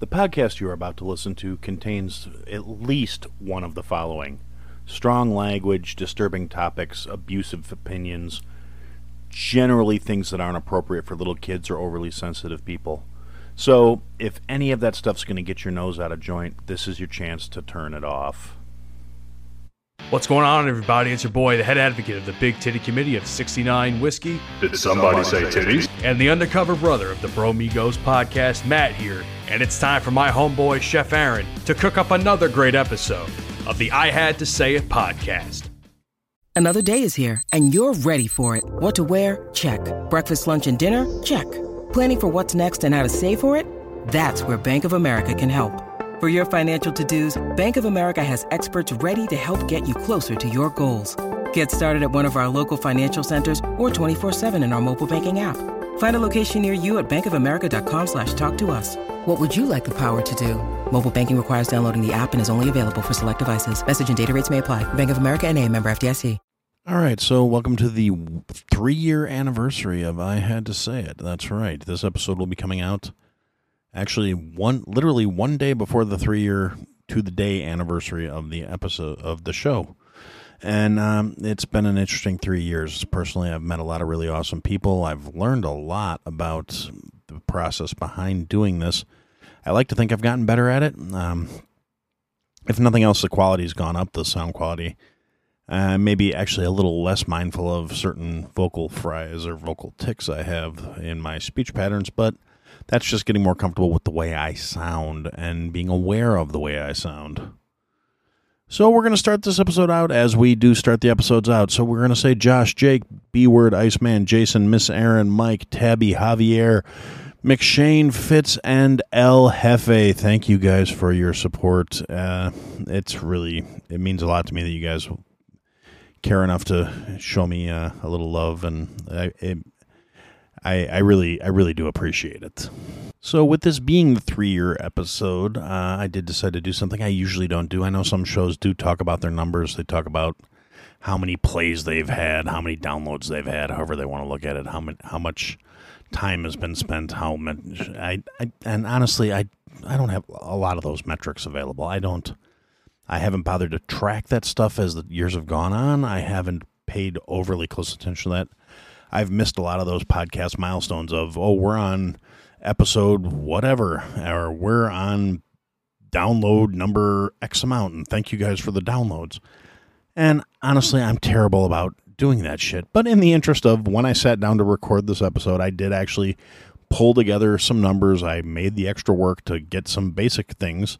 The podcast you are about to listen to contains at least one of the following strong language, disturbing topics, abusive opinions, generally things that aren't appropriate for little kids or overly sensitive people. So, if any of that stuff's going to get your nose out of joint, this is your chance to turn it off. What's going on, everybody? It's your boy, the head advocate of the Big Titty Committee of 69 Whiskey, Did somebody say titties? and the undercover brother of the Bro Migos podcast, Matt here. And it's time for my homeboy, Chef Aaron, to cook up another great episode of the I Had to Say It podcast. Another day is here, and you're ready for it. What to wear? Check. Breakfast, lunch, and dinner? Check. Planning for what's next and how to save for it? That's where Bank of America can help. For your financial to-dos, Bank of America has experts ready to help get you closer to your goals. Get started at one of our local financial centers or 24-7 in our mobile banking app. Find a location near you at bankofamerica.com slash talk to us. What would you like the power to do? Mobile banking requires downloading the app and is only available for select devices. Message and data rates may apply. Bank of America and a member FDIC. All right, so welcome to the three year anniversary of I Had to Say It. That's right. This episode will be coming out actually one literally one day before the three year to the day anniversary of the episode of the show. And um, it's been an interesting three years. Personally, I've met a lot of really awesome people. I've learned a lot about the process behind doing this. I like to think I've gotten better at it. Um, if nothing else, the quality's gone up, the sound quality. Uh, maybe actually a little less mindful of certain vocal fries or vocal ticks I have in my speech patterns, but that's just getting more comfortable with the way I sound and being aware of the way I sound. So we're going to start this episode out as we do start the episodes out. So we're going to say Josh, Jake, B Word, Iceman, Jason, Miss Aaron, Mike, Tabby, Javier, McShane, Fitz, and El Jefe. Thank you guys for your support. Uh, it's really it means a lot to me that you guys care enough to show me uh, a little love, and I, it, I, I really, I really do appreciate it. So, with this being the three-year episode, uh, I did decide to do something I usually don't do. I know some shows do talk about their numbers. They talk about how many plays they've had, how many downloads they've had, however they want to look at it, how much, how much time has been spent, how much. I, I, and honestly, I, I don't have a lot of those metrics available. I don't. I haven't bothered to track that stuff as the years have gone on. I haven't paid overly close attention to that. I've missed a lot of those podcast milestones of, oh, we're on episode whatever, or we're on download number X amount, and thank you guys for the downloads. And honestly, I'm terrible about doing that shit. But in the interest of when I sat down to record this episode, I did actually pull together some numbers. I made the extra work to get some basic things.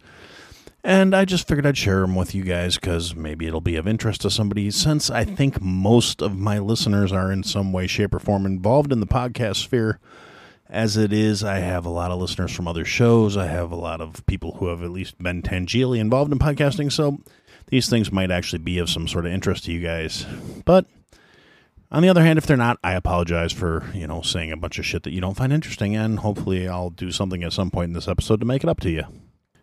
And I just figured I'd share them with you guys because maybe it'll be of interest to somebody. Since I think most of my listeners are in some way, shape, or form involved in the podcast sphere, as it is, I have a lot of listeners from other shows. I have a lot of people who have at least been tangentially involved in podcasting. So these things might actually be of some sort of interest to you guys. But on the other hand, if they're not, I apologize for, you know, saying a bunch of shit that you don't find interesting. And hopefully I'll do something at some point in this episode to make it up to you.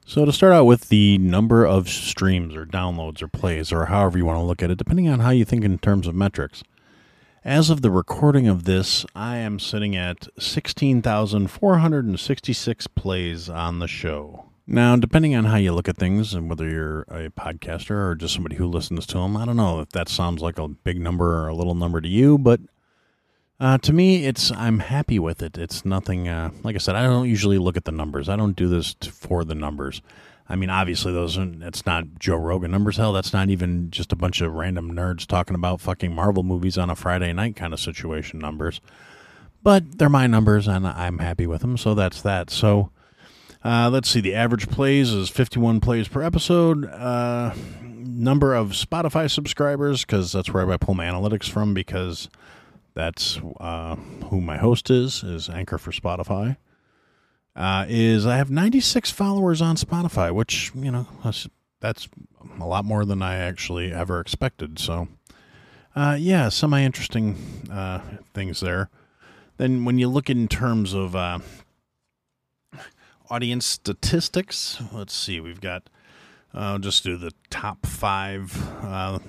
So, to start out with the number of streams or downloads or plays, or however you want to look at it, depending on how you think in terms of metrics. As of the recording of this, I am sitting at 16,466 plays on the show. Now, depending on how you look at things and whether you're a podcaster or just somebody who listens to them, I don't know if that sounds like a big number or a little number to you, but uh, to me, it's I'm happy with it. It's nothing. Uh, like I said, I don't usually look at the numbers. I don't do this for the numbers. I mean, obviously, those it's not Joe Rogan numbers. Hell, that's not even just a bunch of random nerds talking about fucking Marvel movies on a Friday night kind of situation numbers. But they're my numbers, and I'm happy with them. So that's that. So uh, let's see. The average plays is 51 plays per episode. Uh, number of Spotify subscribers, because that's where I pull my analytics from, because that's uh, who my host is, is Anchor for Spotify. Uh, is I have 96 followers on Spotify, which, you know, that's, that's a lot more than I actually ever expected. So, uh, yeah, semi interesting uh, things there. Then, when you look in terms of audience statistics, let's see, we've got, I'll just do the top five. Uh,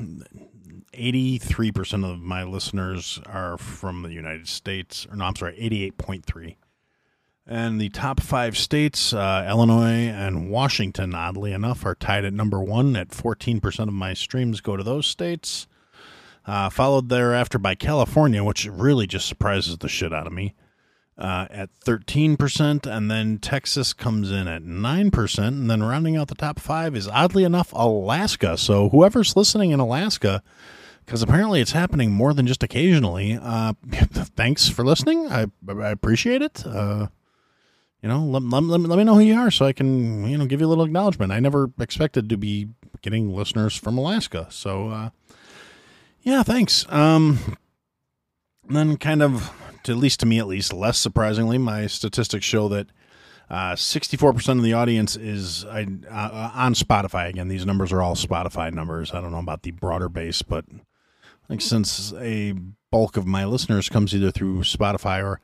83% of my listeners are from the United States. Or no, I'm sorry, 88.3. And the top five states, uh, Illinois and Washington, oddly enough, are tied at number one. At 14% of my streams go to those states. Uh, followed thereafter by California, which really just surprises the shit out of me, uh, at 13%. And then Texas comes in at 9%. And then rounding out the top five is, oddly enough, Alaska. So whoever's listening in Alaska, because apparently it's happening more than just occasionally. Uh, thanks for listening. I, I appreciate it. Uh, you know, let, let, let, let me know who you are so I can, you know, give you a little acknowledgement. I never expected to be getting listeners from Alaska. So, uh, yeah, thanks. Um, and then kind of, to at least to me at least, less surprisingly, my statistics show that uh, 64% of the audience is uh, on Spotify. Again, these numbers are all Spotify numbers. I don't know about the broader base, but I think since a bulk of my listeners comes either through Spotify or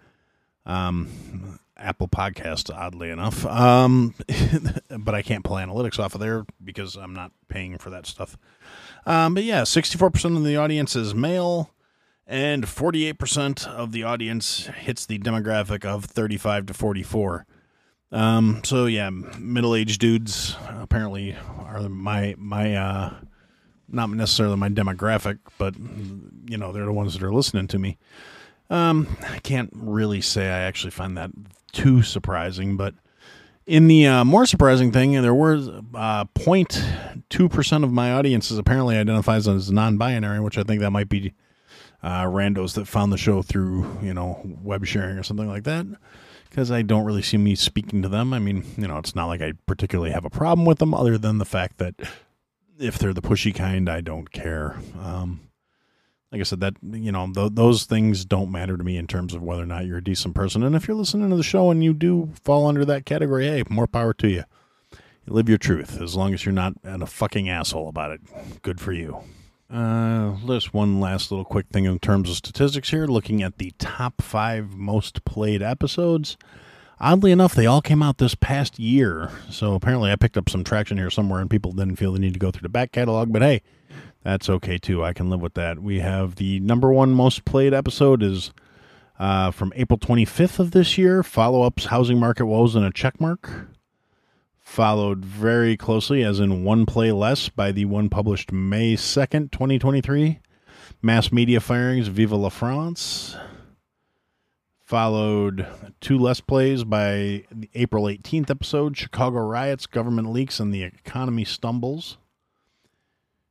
um, Apple Podcast, oddly enough. Um, but I can't pull analytics off of there because I'm not paying for that stuff. Um, but yeah, 64% of the audience is male, and 48% of the audience hits the demographic of 35 to 44. Um, so yeah, middle-aged dudes apparently are my my uh, not necessarily my demographic, but you know they're the ones that are listening to me. Um, I can't really say I actually find that too surprising, but in the uh, more surprising thing, there was uh, 0.2% of my audience is apparently identifies as non-binary, which I think that might be uh, randos that found the show through, you know, web sharing or something like that. Because I don't really see me speaking to them. I mean, you know, it's not like I particularly have a problem with them, other than the fact that if they're the pushy kind, I don't care. Um, like I said, that you know th- those things don't matter to me in terms of whether or not you're a decent person. And if you're listening to the show and you do fall under that category, hey, more power to you. you live your truth as long as you're not a fucking asshole about it. Good for you. Uh, just one last little quick thing in terms of statistics here. Looking at the top five most played episodes. Oddly enough, they all came out this past year. So apparently, I picked up some traction here somewhere, and people didn't feel the need to go through the back catalog. But hey, that's okay too. I can live with that. We have the number one most played episode is uh, from April 25th of this year. Follow ups Housing Market Woes and a Checkmark. Followed very closely, as in one play less, by the one published May 2nd, 2023. Mass Media Firings Viva la France. Followed two less plays by the April 18th episode Chicago Riots, Government Leaks, and the Economy Stumbles.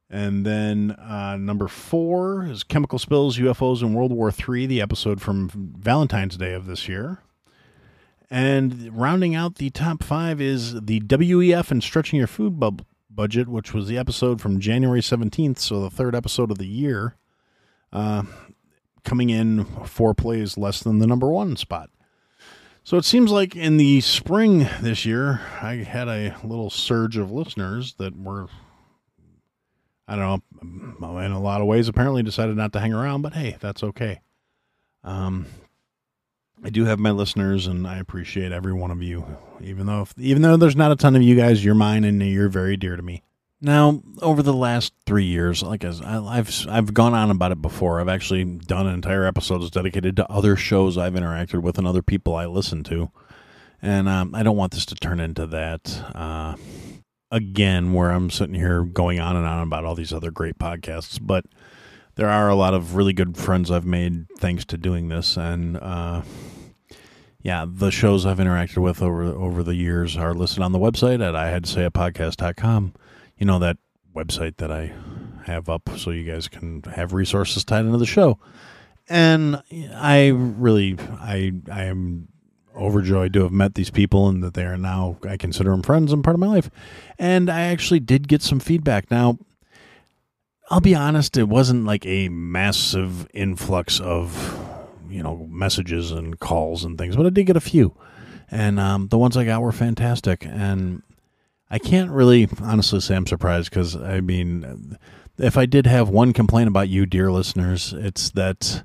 And then uh, number four is Chemical Spills, UFOs, and World War III, the episode from Valentine's Day of this year. And rounding out the top five is the WEF and Stretching Your Food bu- Budget, which was the episode from January 17th, so the third episode of the year, uh, coming in four plays less than the number one spot. So it seems like in the spring this year, I had a little surge of listeners that were I don't know, in a lot of ways, apparently decided not to hang around, but hey, that's okay. Um, I do have my listeners, and I appreciate every one of you. Even though, if, even though there's not a ton of you guys, you're mine, and you're very dear to me. Now, over the last three years, like I, I've I've gone on about it before. I've actually done an entire episodes dedicated to other shows I've interacted with and other people I listen to, and um, I don't want this to turn into that. Uh, again where I'm sitting here going on and on about all these other great podcasts, but there are a lot of really good friends I've made thanks to doing this, and uh, yeah, the shows I've interacted with over over the years are listed on the website at I had to say a podcast.com. You know that website that I have up so you guys can have resources tied into the show. And I really I I am overjoyed to have met these people and that they are now, I consider them friends and part of my life. And I actually did get some feedback. Now, I'll be honest, it wasn't like a massive influx of, you know, messages and calls and things, but I did get a few. And um, the ones I got were fantastic. And I can't really honestly say I'm surprised because, I mean, if I did have one complaint about you, dear listeners, it's that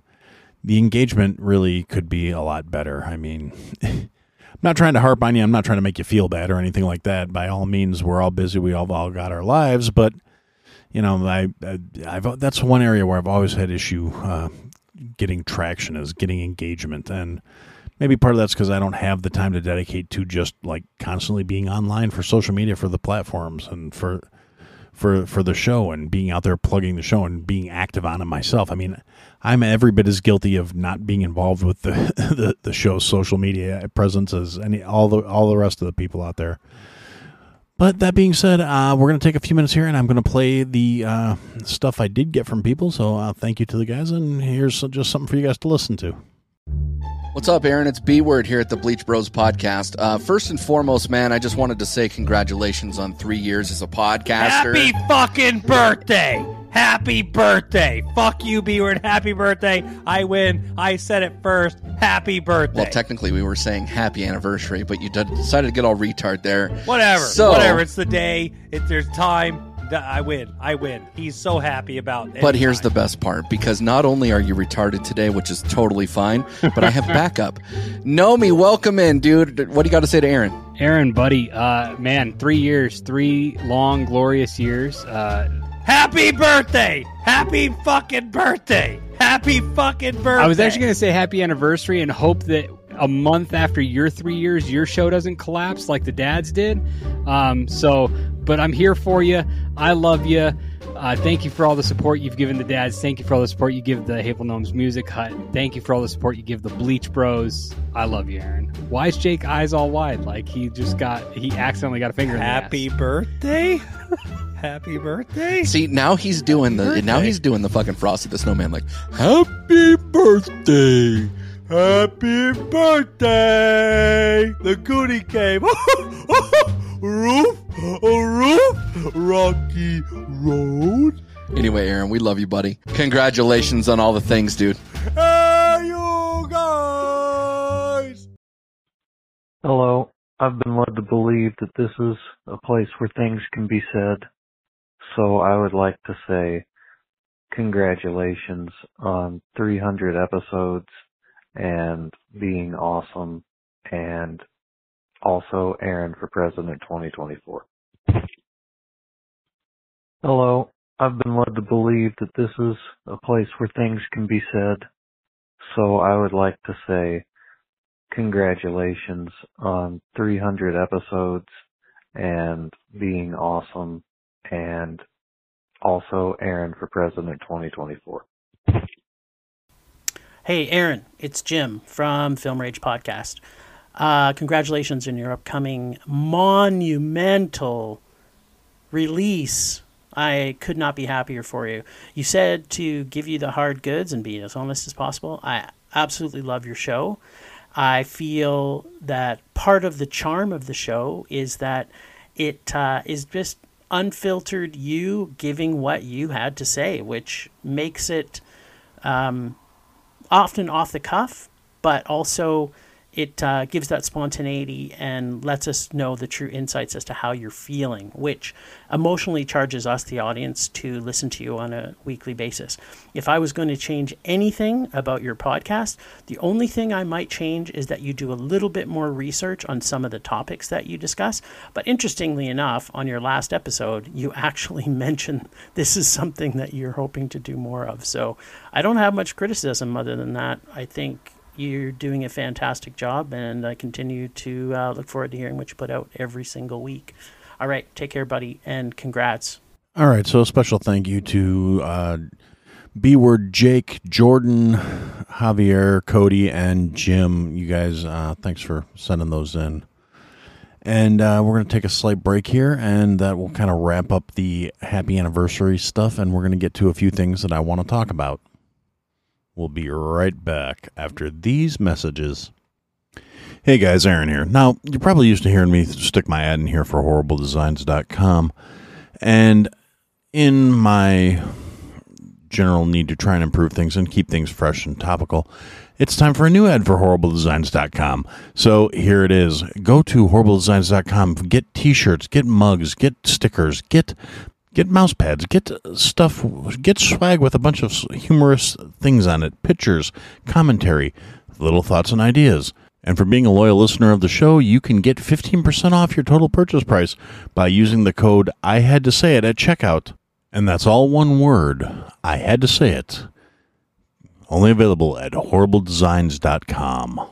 the engagement really could be a lot better. I mean, I'm not trying to harp on you. I'm not trying to make you feel bad or anything like that. By all means, we're all busy. We all all got our lives, but you know, I, I have that's one area where I've always had issue uh, getting traction is getting engagement and maybe part of that's because I don't have the time to dedicate to just like constantly being online for social media for the platforms and for for for the show and being out there plugging the show and being active on it myself. I mean, I'm every bit as guilty of not being involved with the the, the show's social media presence as any all the all the rest of the people out there. But that being said, uh, we're going to take a few minutes here, and I'm going to play the uh, stuff I did get from people. So uh, thank you to the guys, and here's just something for you guys to listen to. What's up, Aaron? It's B Word here at the Bleach Bros podcast. Uh, first and foremost, man, I just wanted to say congratulations on three years as a podcaster. Happy fucking birthday! Happy birthday! Fuck you, B word. Happy birthday! I win. I said it first. Happy birthday. Well, technically, we were saying happy anniversary, but you decided to get all retard there. whatever. So- whatever. It's the day. It, there's time. I win. I win. He's so happy about. It. But any here's the best part because not only are you retarded today, which is totally fine, but I have backup. Nomi, welcome in, dude. What do you got to say to Aaron? Aaron, buddy, uh, man, three years, three long, glorious years. Uh, Happy birthday! Happy fucking birthday! Happy fucking birthday! I was actually going to say happy anniversary and hope that a month after your three years, your show doesn't collapse like the dads did. Um, so, but I'm here for you. I love you. Uh, thank you for all the support you've given the dads. Thank you for all the support you give the Havel Gnomes Music Hut. Thank you for all the support you give the Bleach Bros. I love you, Aaron. Why is Jake eyes all wide? Like he just got, he accidentally got a finger in the ass. Happy birthday! Happy birthday! See, now he's doing the now he's doing the fucking Frosty the Snowman like happy birthday. Happy birthday! The goody came. Oh, roof, oh, roof, rocky road. Anyway, Aaron, we love you, buddy. Congratulations on all the things, dude. Hey, you guys! Hello. I've been led to believe that this is a place where things can be said. So I would like to say congratulations on 300 episodes and being awesome and also Aaron for President 2024. Hello. I've been led to believe that this is a place where things can be said. So I would like to say congratulations on 300 episodes and being awesome and also Aaron for President 2024. Hey, Aaron, it's Jim from Film Rage Podcast. Uh, congratulations on your upcoming monumental release. I could not be happier for you. You said to give you the hard goods and be as honest as possible. I absolutely love your show. I feel that part of the charm of the show is that it uh, is just unfiltered you giving what you had to say, which makes it um, often off the cuff, but also it uh, gives that spontaneity and lets us know the true insights as to how you're feeling, which emotionally charges us, the audience, to listen to you on a weekly basis. If I was going to change anything about your podcast, the only thing I might change is that you do a little bit more research on some of the topics that you discuss. But interestingly enough, on your last episode, you actually mentioned this is something that you're hoping to do more of. So I don't have much criticism other than that. I think you're doing a fantastic job, and I continue to uh, look forward to hearing what you put out every single week. All right, take care, buddy, and congrats. All right, so a special thank you to uh, B Word Jake, Jordan, Javier, Cody, and Jim. You guys, uh, thanks for sending those in. And uh, we're going to take a slight break here, and that will kind of wrap up the happy anniversary stuff, and we're going to get to a few things that I want to talk about. We'll be right back after these messages. Hey guys, Aaron here. Now, you're probably used to hearing me stick my ad in here for horribledesigns.com. And in my general need to try and improve things and keep things fresh and topical, it's time for a new ad for horribledesigns.com. So here it is. Go to horribledesigns.com, get t-shirts, get mugs, get stickers, get get mouse pads, get stuff, get swag with a bunch of humorous things on it, pictures, commentary, little thoughts and ideas. And for being a loyal listener of the show, you can get 15% off your total purchase price by using the code I had to say it at checkout. And that's all one word. I had to say it. Only available at horribledesigns.com.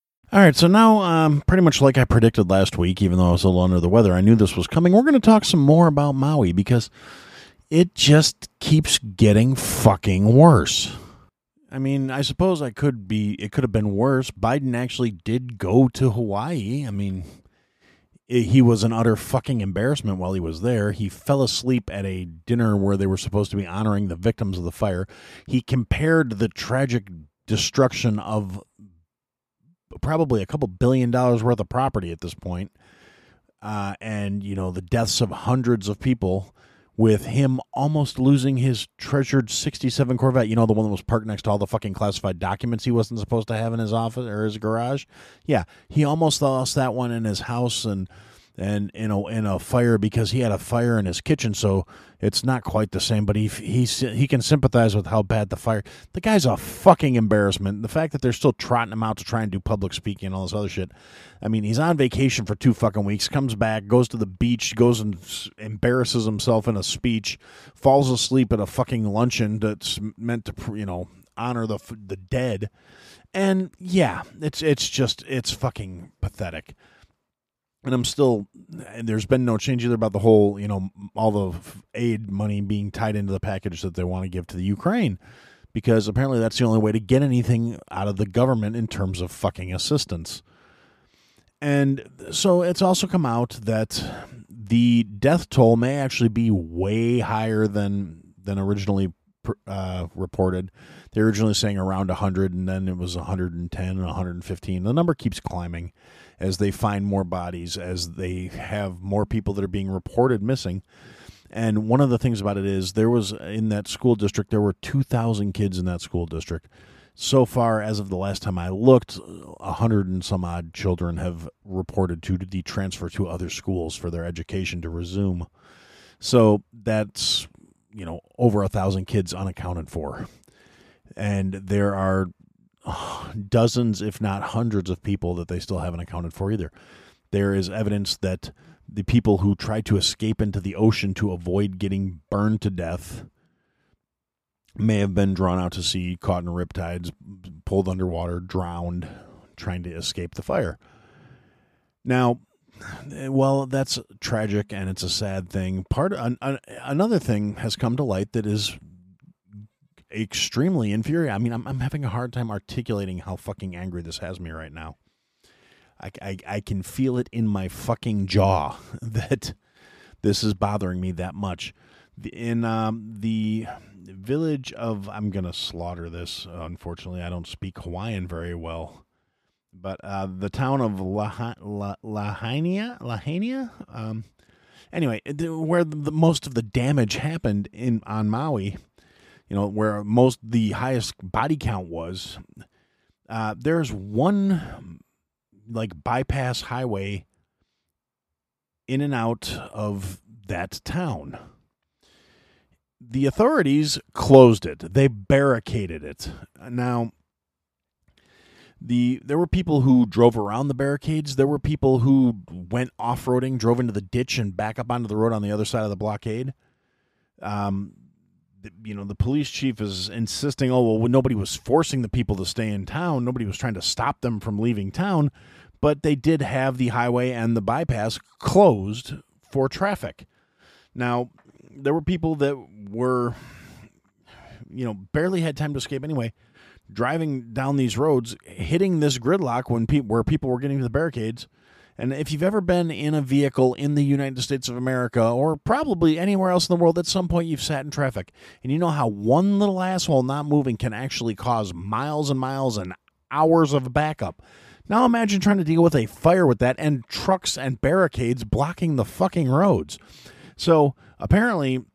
All right, so now, um, pretty much like I predicted last week, even though I was a little under the weather, I knew this was coming. We're going to talk some more about Maui because it just keeps getting fucking worse. I mean, I suppose I could be, it could have been worse. Biden actually did go to Hawaii. I mean, it, he was an utter fucking embarrassment while he was there. He fell asleep at a dinner where they were supposed to be honoring the victims of the fire. He compared the tragic destruction of probably a couple billion dollars worth of property at this point, uh, and you know the deaths of hundreds of people, with him almost losing his treasured '67 Corvette. You know the one that was parked next to all the fucking classified documents he wasn't supposed to have in his office or his garage. Yeah, he almost lost that one in his house and and in a in a fire because he had a fire in his kitchen. So it's not quite the same, but he he he can sympathize with how bad the fire. The guy's a fucking embarrassment. The fact that they're still trotting him out to try and do public speaking and all this other shit. I mean, he's on vacation for two fucking weeks, comes back, goes to the beach, goes and embarrasses himself in a speech, falls asleep at a fucking luncheon that's meant to you know honor the the dead. And yeah, it's it's just it's fucking pathetic and I'm still and there's been no change either about the whole you know all the aid money being tied into the package that they want to give to the Ukraine because apparently that's the only way to get anything out of the government in terms of fucking assistance. And so it's also come out that the death toll may actually be way higher than than originally uh, reported. They were originally saying around 100, and then it was 110 and 115. The number keeps climbing as they find more bodies, as they have more people that are being reported missing. And one of the things about it is there was in that school district, there were 2,000 kids in that school district. So far, as of the last time I looked, a hundred and some odd children have reported to the transfer to other schools for their education to resume. So that's you know over a thousand kids unaccounted for, and there are dozens, if not hundreds, of people that they still haven't accounted for either. There is evidence that the people who tried to escape into the ocean to avoid getting burned to death may have been drawn out to sea, caught in riptides, pulled underwater, drowned, trying to escape the fire. Now, well, that's tragic and it's a sad thing. Part an, an, another thing has come to light that is extremely infuriating. I mean, I'm, I'm having a hard time articulating how fucking angry this has me right now. I, I, I can feel it in my fucking jaw that this is bothering me that much. In um, the village of, I'm going to slaughter this. Unfortunately, I don't speak Hawaiian very well. But uh, the town of Lahaina, Lahaina, um, anyway, where the, most of the damage happened in on Maui, you know, where most the highest body count was, uh, there's one like bypass highway in and out of that town. The authorities closed it. They barricaded it. Now, the there were people who drove around the barricades. There were people who went off roading, drove into the ditch, and back up onto the road on the other side of the blockade. Um, you know the police chief is insisting oh well nobody was forcing the people to stay in town. Nobody was trying to stop them from leaving town. But they did have the highway and the bypass closed for traffic. Now there were people that were you know barely had time to escape anyway driving down these roads hitting this gridlock when pe- where people were getting to the barricades and if you've ever been in a vehicle in the United States of America or probably anywhere else in the world, at some point you've sat in traffic and you know how one little asshole not moving can actually cause miles and miles and hours of backup. Now imagine trying to deal with a fire with that and trucks and barricades blocking the fucking roads. So apparently,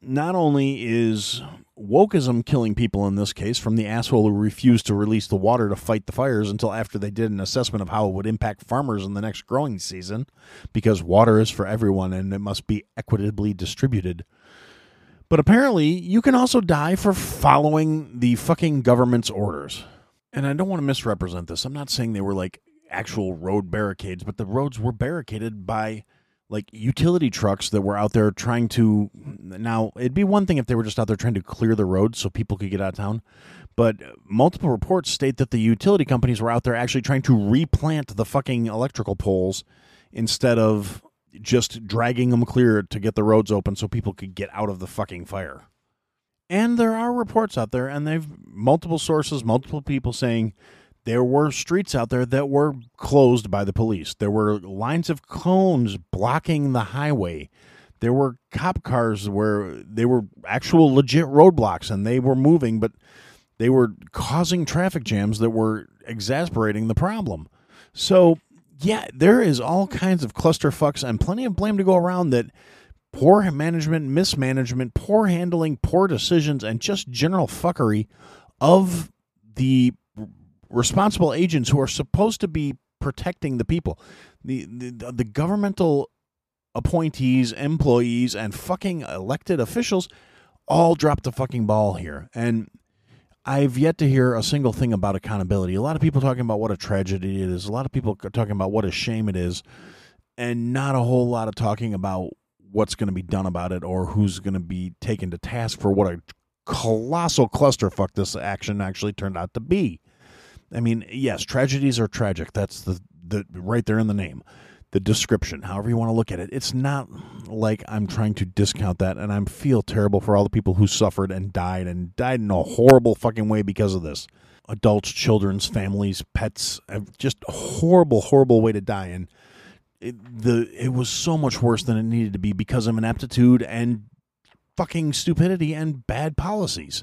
not only is wokeism killing people in this case from the asshole who refused to release the water to fight the fires until after they did an assessment of how it would impact farmers in the next growing season because water is for everyone and it must be equitably distributed. But apparently, you can also die for following the fucking government's orders. And I don't want to misrepresent this. I'm not saying they were like actual road barricades, but the roads were barricaded by like utility trucks that were out there trying to now it'd be one thing if they were just out there trying to clear the roads so people could get out of town but multiple reports state that the utility companies were out there actually trying to replant the fucking electrical poles instead of just dragging them clear to get the roads open so people could get out of the fucking fire. And there are reports out there and they've multiple sources multiple people saying there were streets out there that were closed by the police. There were lines of cones blocking the highway. There were cop cars where they were actual legit roadblocks and they were moving, but they were causing traffic jams that were exasperating the problem. So, yeah, there is all kinds of clusterfucks and plenty of blame to go around that poor management, mismanagement, poor handling, poor decisions, and just general fuckery of the responsible agents who are supposed to be protecting the people. The, the, the governmental appointees, employees, and fucking elected officials all dropped the fucking ball here. And I've yet to hear a single thing about accountability. A lot of people talking about what a tragedy it is. A lot of people talking about what a shame it is, and not a whole lot of talking about what's going to be done about it or who's going to be taken to task for what a colossal clusterfuck this action actually turned out to be. I mean, yes, tragedies are tragic. That's the, the right there in the name. The description, however you want to look at it. It's not like I'm trying to discount that and I feel terrible for all the people who suffered and died and died in a horrible fucking way because of this. Adults, children's, families, pets, just horrible, horrible way to die. And it, the it was so much worse than it needed to be because of ineptitude and fucking stupidity and bad policies.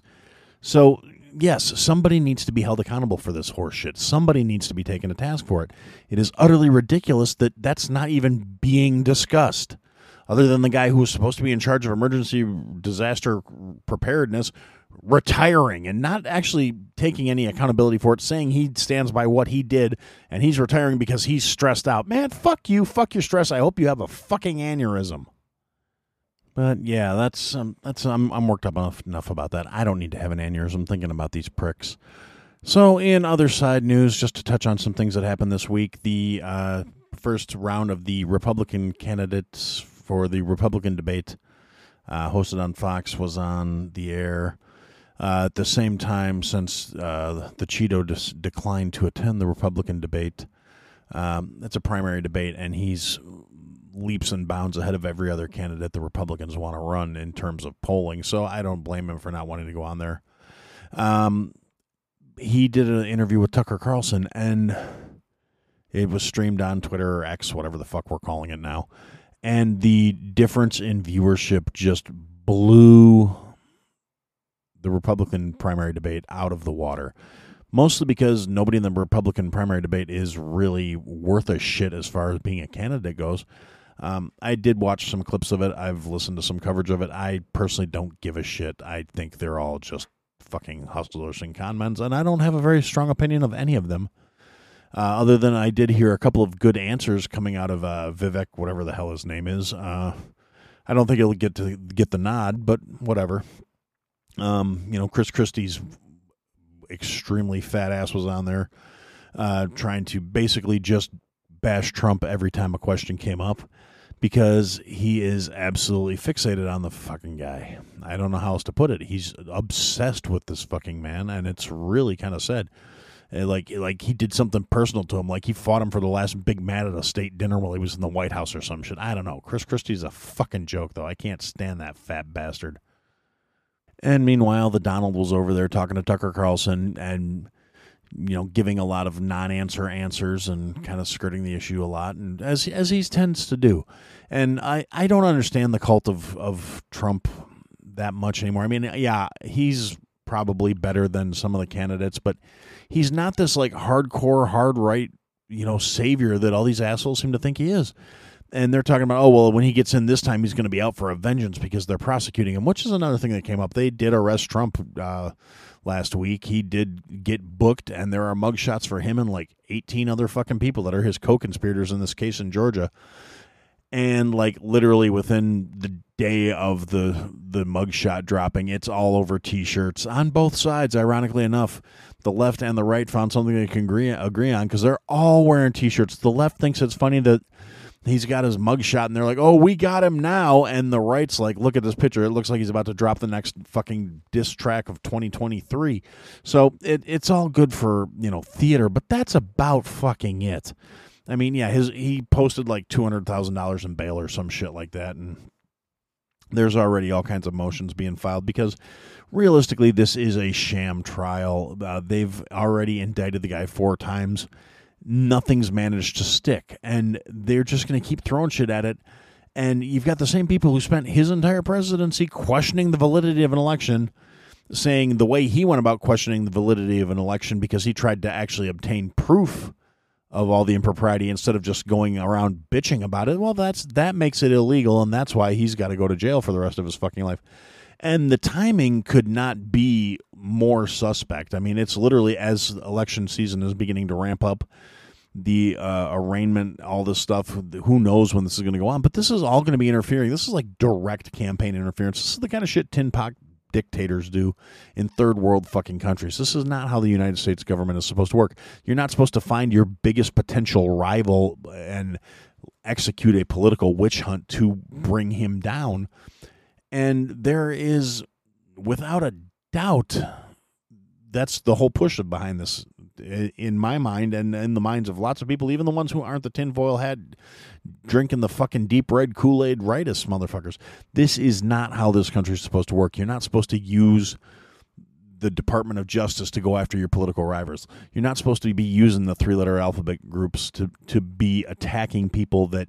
So yes, somebody needs to be held accountable for this horseshit. Somebody needs to be taken to task for it. It is utterly ridiculous that that's not even being discussed. Other than the guy who was supposed to be in charge of emergency disaster preparedness retiring and not actually taking any accountability for it, saying he stands by what he did and he's retiring because he's stressed out. Man, fuck you. Fuck your stress. I hope you have a fucking aneurysm. But yeah, that's um, that's I'm I'm worked up enough enough about that. I don't need to have an aneurysm thinking about these pricks. So, in other side news, just to touch on some things that happened this week, the uh, first round of the Republican candidates for the Republican debate, uh, hosted on Fox, was on the air. Uh, at the same time, since uh, the Cheeto dis- declined to attend the Republican debate, um, it's a primary debate, and he's leaps and bounds ahead of every other candidate the Republicans want to run in terms of polling. So I don't blame him for not wanting to go on there. Um, he did an interview with Tucker Carlson, and it was streamed on Twitter or X, whatever the fuck we're calling it now. And the difference in viewership just blew the Republican primary debate out of the water. Mostly because nobody in the Republican primary debate is really worth a shit as far as being a candidate goes. Um, I did watch some clips of it. I've listened to some coverage of it. I personally don't give a shit. I think they're all just fucking hustlers and conmen, and I don't have a very strong opinion of any of them. Uh, other than I did hear a couple of good answers coming out of uh, Vivek, whatever the hell his name is. Uh, I don't think he'll get to get the nod, but whatever. Um, you know, Chris Christie's extremely fat ass was on there, uh, trying to basically just bash Trump every time a question came up because he is absolutely fixated on the fucking guy. I don't know how else to put it. He's obsessed with this fucking man, and it's really kind of sad. Uh, like, like he did something personal to him. Like he fought him for the last Big Mac at a state dinner while he was in the White House or some shit. I don't know. Chris Christie's a fucking joke, though. I can't stand that fat bastard. And meanwhile, the Donald was over there talking to Tucker Carlson and you know, giving a lot of non-answer answers and kind of skirting the issue a lot, and as as he tends to do. And I I don't understand the cult of of Trump that much anymore. I mean, yeah, he's probably better than some of the candidates, but he's not this like hardcore hard right you know savior that all these assholes seem to think he is. and they're talking about, oh well, when he gets in this time, he's going to be out for a vengeance because they're prosecuting him, which is another thing that came up. They did arrest Trump uh, last week. He did get booked, and there are mugshots for him and like 18 other fucking people that are his co-conspirators in this case in Georgia. And like literally within the day of the the mugshot dropping, it's all over T-shirts on both sides. Ironically enough, the left and the right found something they can agree, agree on because they're all wearing T-shirts. The left thinks it's funny that he's got his mugshot and they're like, "Oh, we got him now." And the right's like, "Look at this picture. It looks like he's about to drop the next fucking diss track of 2023." So it, it's all good for you know theater, but that's about fucking it. I mean, yeah, his he posted like two hundred thousand dollars in bail or some shit like that, and there's already all kinds of motions being filed because realistically, this is a sham trial. Uh, they've already indicted the guy four times nothing's managed to stick. And they're just going to keep throwing shit at it. And you've got the same people who spent his entire presidency questioning the validity of an election, saying the way he went about questioning the validity of an election because he tried to actually obtain proof of all the impropriety instead of just going around bitching about it. Well, that's that makes it illegal, and that's why he's got to go to jail for the rest of his fucking life. And the timing could not be more suspect. I mean, it's literally as election season is beginning to ramp up the uh, arraignment, all this stuff. Who knows when this is going to go on? But this is all going to be interfering. This is like direct campaign interference. This is the kind of shit tin pot dictators do in third world fucking countries. This is not how the United States government is supposed to work. You're not supposed to find your biggest potential rival and execute a political witch hunt to bring him down. And there is, without a doubt, that's the whole push behind this in my mind and in the minds of lots of people, even the ones who aren't the tinfoil hat drinking the fucking deep red Kool Aid rightist motherfuckers. This is not how this country is supposed to work. You're not supposed to use the Department of Justice to go after your political rivals. You're not supposed to be using the three letter alphabet groups to, to be attacking people that,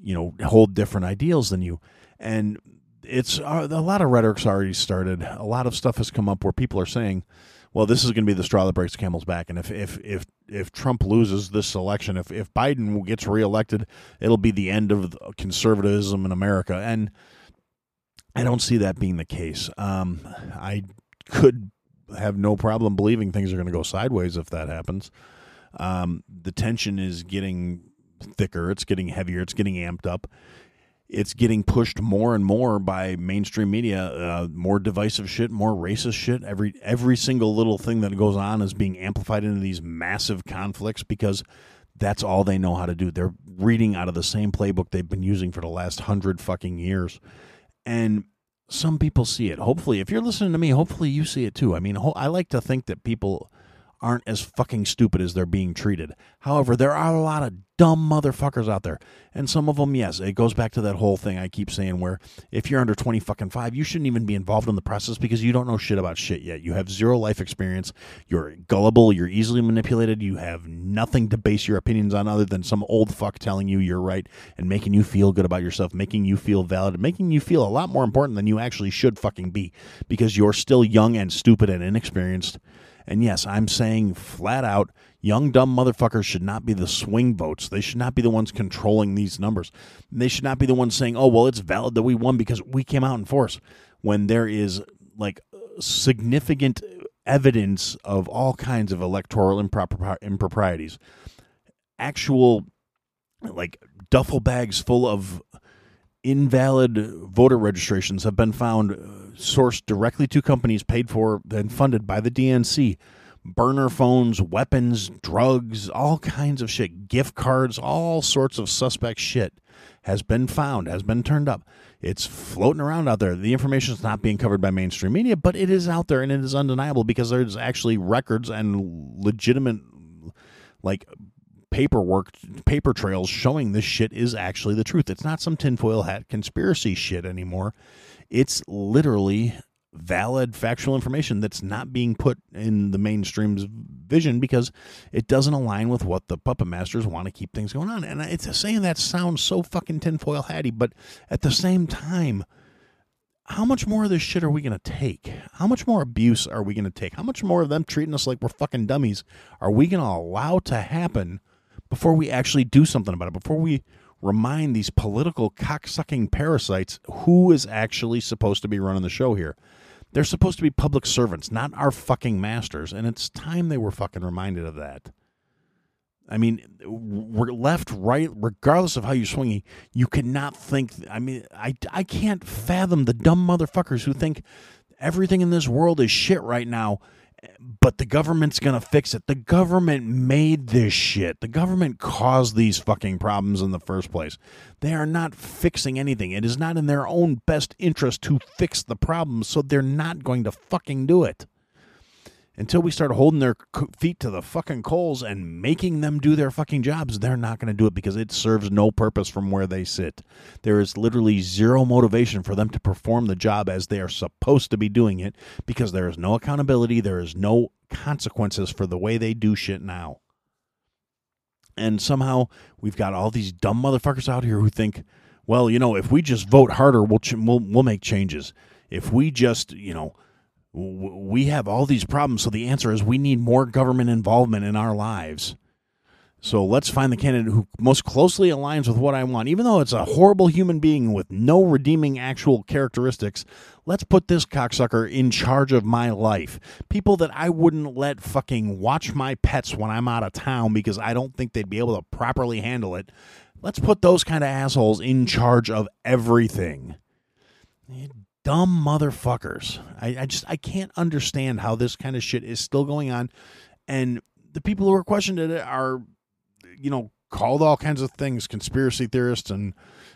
you know, hold different ideals than you. And it's uh, a lot of rhetoric's already started. A lot of stuff has come up where people are saying, well, this is going to be the straw that breaks the camel's back. And if if if if Trump loses this election, if if Biden gets reelected, it'll be the end of conservatism in America. And I don't see that being the case. Um, I could have no problem believing things are going to go sideways if that happens. Um, the tension is getting thicker. It's getting heavier. It's getting amped up it's getting pushed more and more by mainstream media. Uh, more divisive shit, more racist shit. Every every single little thing that goes on is being amplified into these massive conflicts because that's all they know how to do. They're reading out of the same playbook they've been using for the last hundred fucking years, and some people see it. Hopefully, if you're listening to me, hopefully you see it too. I mean, I like to think that people aren't as fucking stupid as they're being treated. However, there are a lot of dumb motherfuckers out there. And some of them, yes, it goes back to that whole thing I keep saying where if you're under 20 fucking 5, you shouldn't even be involved in the process because you don't know shit about shit yet. You have zero life experience. You're gullible, you're easily manipulated, you have nothing to base your opinions on other than some old fuck telling you you're right and making you feel good about yourself, making you feel valid, making you feel a lot more important than you actually should fucking be because you're still young and stupid and inexperienced and yes, I'm saying flat out, young dumb motherfuckers should not be the swing votes. They should not be the ones controlling these numbers. They should not be the ones saying, "Oh, well, it's valid that we won because we came out in force." When there is like significant evidence of all kinds of electoral impropri- improprieties, actual like duffel bags full of invalid voter registrations have been found uh, sourced directly to companies paid for and funded by the DNC. Burner phones, weapons, drugs, all kinds of shit, gift cards, all sorts of suspect shit has been found, has been turned up. It's floating around out there. The information is not being covered by mainstream media, but it is out there and it is undeniable because there's actually records and legitimate like paperwork, paper trails showing this shit is actually the truth. It's not some tinfoil hat conspiracy shit anymore. It's literally valid factual information that's not being put in the mainstream's vision because it doesn't align with what the puppet masters want to keep things going on. And it's saying that sounds so fucking tinfoil hatty, but at the same time, how much more of this shit are we going to take? How much more abuse are we going to take? How much more of them treating us like we're fucking dummies are we going to allow to happen before we actually do something about it, before we remind these political cocksucking parasites who is actually supposed to be running the show here. They're supposed to be public servants, not our fucking masters, and it's time they were fucking reminded of that. I mean, we're left, right, regardless of how you're swinging, you cannot think. I mean, I, I can't fathom the dumb motherfuckers who think everything in this world is shit right now, but the government's going to fix it. The government made this shit. The government caused these fucking problems in the first place. They are not fixing anything. It is not in their own best interest to fix the problem, so they're not going to fucking do it until we start holding their feet to the fucking coals and making them do their fucking jobs, they're not going to do it because it serves no purpose from where they sit. There is literally zero motivation for them to perform the job as they are supposed to be doing it because there is no accountability, there is no consequences for the way they do shit now. And somehow we've got all these dumb motherfuckers out here who think, well, you know, if we just vote harder, we'll ch- we'll, we'll make changes. If we just, you know, we have all these problems. So the answer is we need more government involvement in our lives. So let's find the candidate who most closely aligns with what I want. Even though it's a horrible human being with no redeeming actual characteristics, let's put this cocksucker in charge of my life. People that I wouldn't let fucking watch my pets when I'm out of town because I don't think they'd be able to properly handle it. Let's put those kind of assholes in charge of everything dumb motherfuckers. I, I just I can't understand how this kind of shit is still going on, and the people who are questioned it are, you know, called all kinds of things, conspiracy theorists and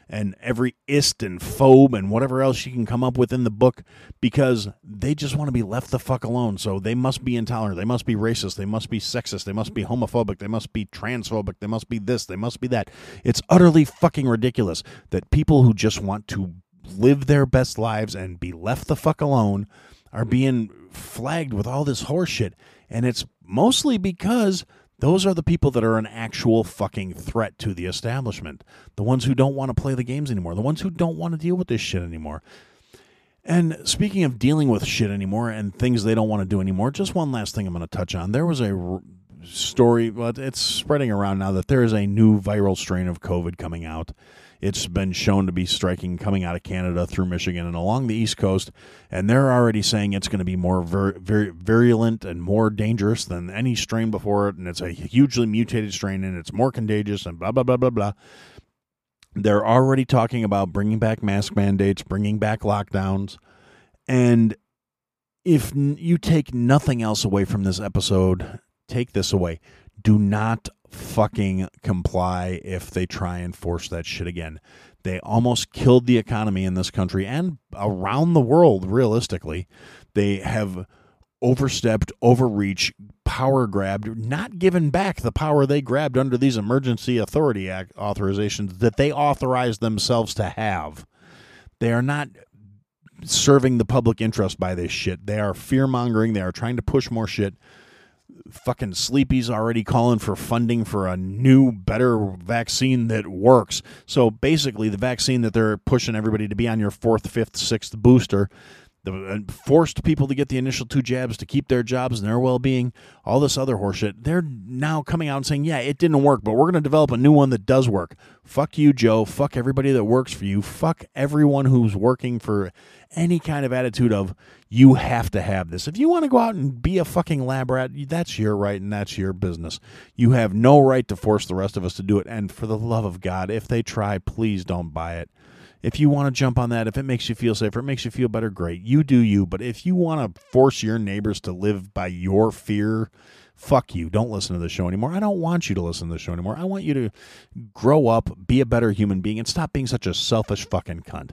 and every ist and phobe and whatever else you can come up with in the book because they just want to be left the fuck alone. So they must be intolerant. They must be racist. They must be sexist. They must be homophobic. They must be transphobic. They must be this. They must be that. It's utterly fucking ridiculous that people who just want to live their best lives and be left the fuck alone are being flagged with all this horseshit. And it's mostly because those are the people that are an actual fucking threat to the establishment. The ones who don't want to play the games anymore. The ones who don't want to deal with this shit anymore. And speaking of dealing with shit anymore and things they don't want to do anymore, just one last thing I'm going to touch on. There was a r- story, but it's spreading around now that there is a new viral strain of COVID coming out it's been shown to be striking coming out of Canada through Michigan and along the East Coast, and they're already saying it's going to be more vir- vir- virulent and more dangerous than any strain before it, and it's a hugely mutated strain and it's more contagious and blah blah blah blah blah. They're already talking about bringing back mask mandates, bringing back lockdowns, and if you take nothing else away from this episode, take this away. Do not fucking comply if they try and force that shit again. They almost killed the economy in this country and around the world, realistically. They have overstepped, overreached, power grabbed, not given back the power they grabbed under these emergency authority act authorizations that they authorized themselves to have. They are not serving the public interest by this shit. They are fear mongering. They are trying to push more shit fucking Sleepy's already calling for funding for a new, better vaccine that works. So basically, the vaccine that they're pushing everybody to be on your fourth, fifth, sixth booster the forced people to get the initial two jabs to keep their jobs and their well-being all this other horseshit they're now coming out and saying yeah it didn't work but we're going to develop a new one that does work. Fuck you joe. Fuck everybody that works for you. Fuck everyone who's working for any kind of attitude of you have to have this. If you want to go out and be a fucking lab rat that's your right and that's your business. You have no right to force the rest of us to do it. And for the love of god if they try please don't buy it if you want to jump on that, if it makes you feel safer, it makes you feel better, great. You do you. But if you want to force your neighbors to live by your fear, fuck you. Don't listen to the show anymore. I don't want you to listen to the show anymore. I want you to grow up, be a better human being, and stop being such a selfish fucking cunt.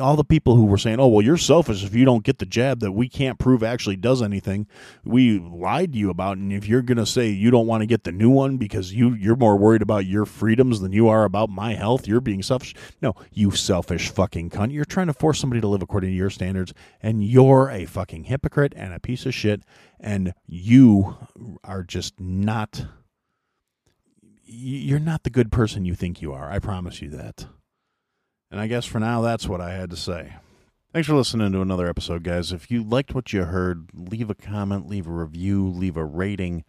All the people who were saying, oh, well, you're selfish if you don't get the jab that we can't prove actually does anything, we lied to you about. And if you're going to say you don't want to get the new one because you, you're more worried about your freedoms than you are about my health, you're being selfish. No, you selfish fucking cunt. You're trying to force somebody to live according to your standards, and you're a fucking hypocrite and a piece of shit and you are just not you're not the good person you think you are. I promise you that. And I guess for now, that's what I had to say. Thanks for listening to another episode, guys. If you liked what you heard, leave a comment, leave a review, leave a rating.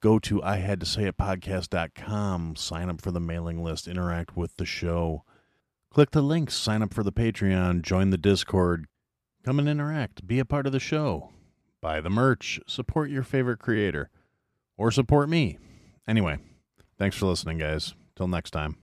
Go to I had to say it podcast.com, sign up for the mailing list, interact with the show, click the links, sign up for the Patreon, join the Discord, come and interact, be a part of the show buy the merch, support your favorite creator, or support me. Anyway, thanks for listening, guys. Till next time.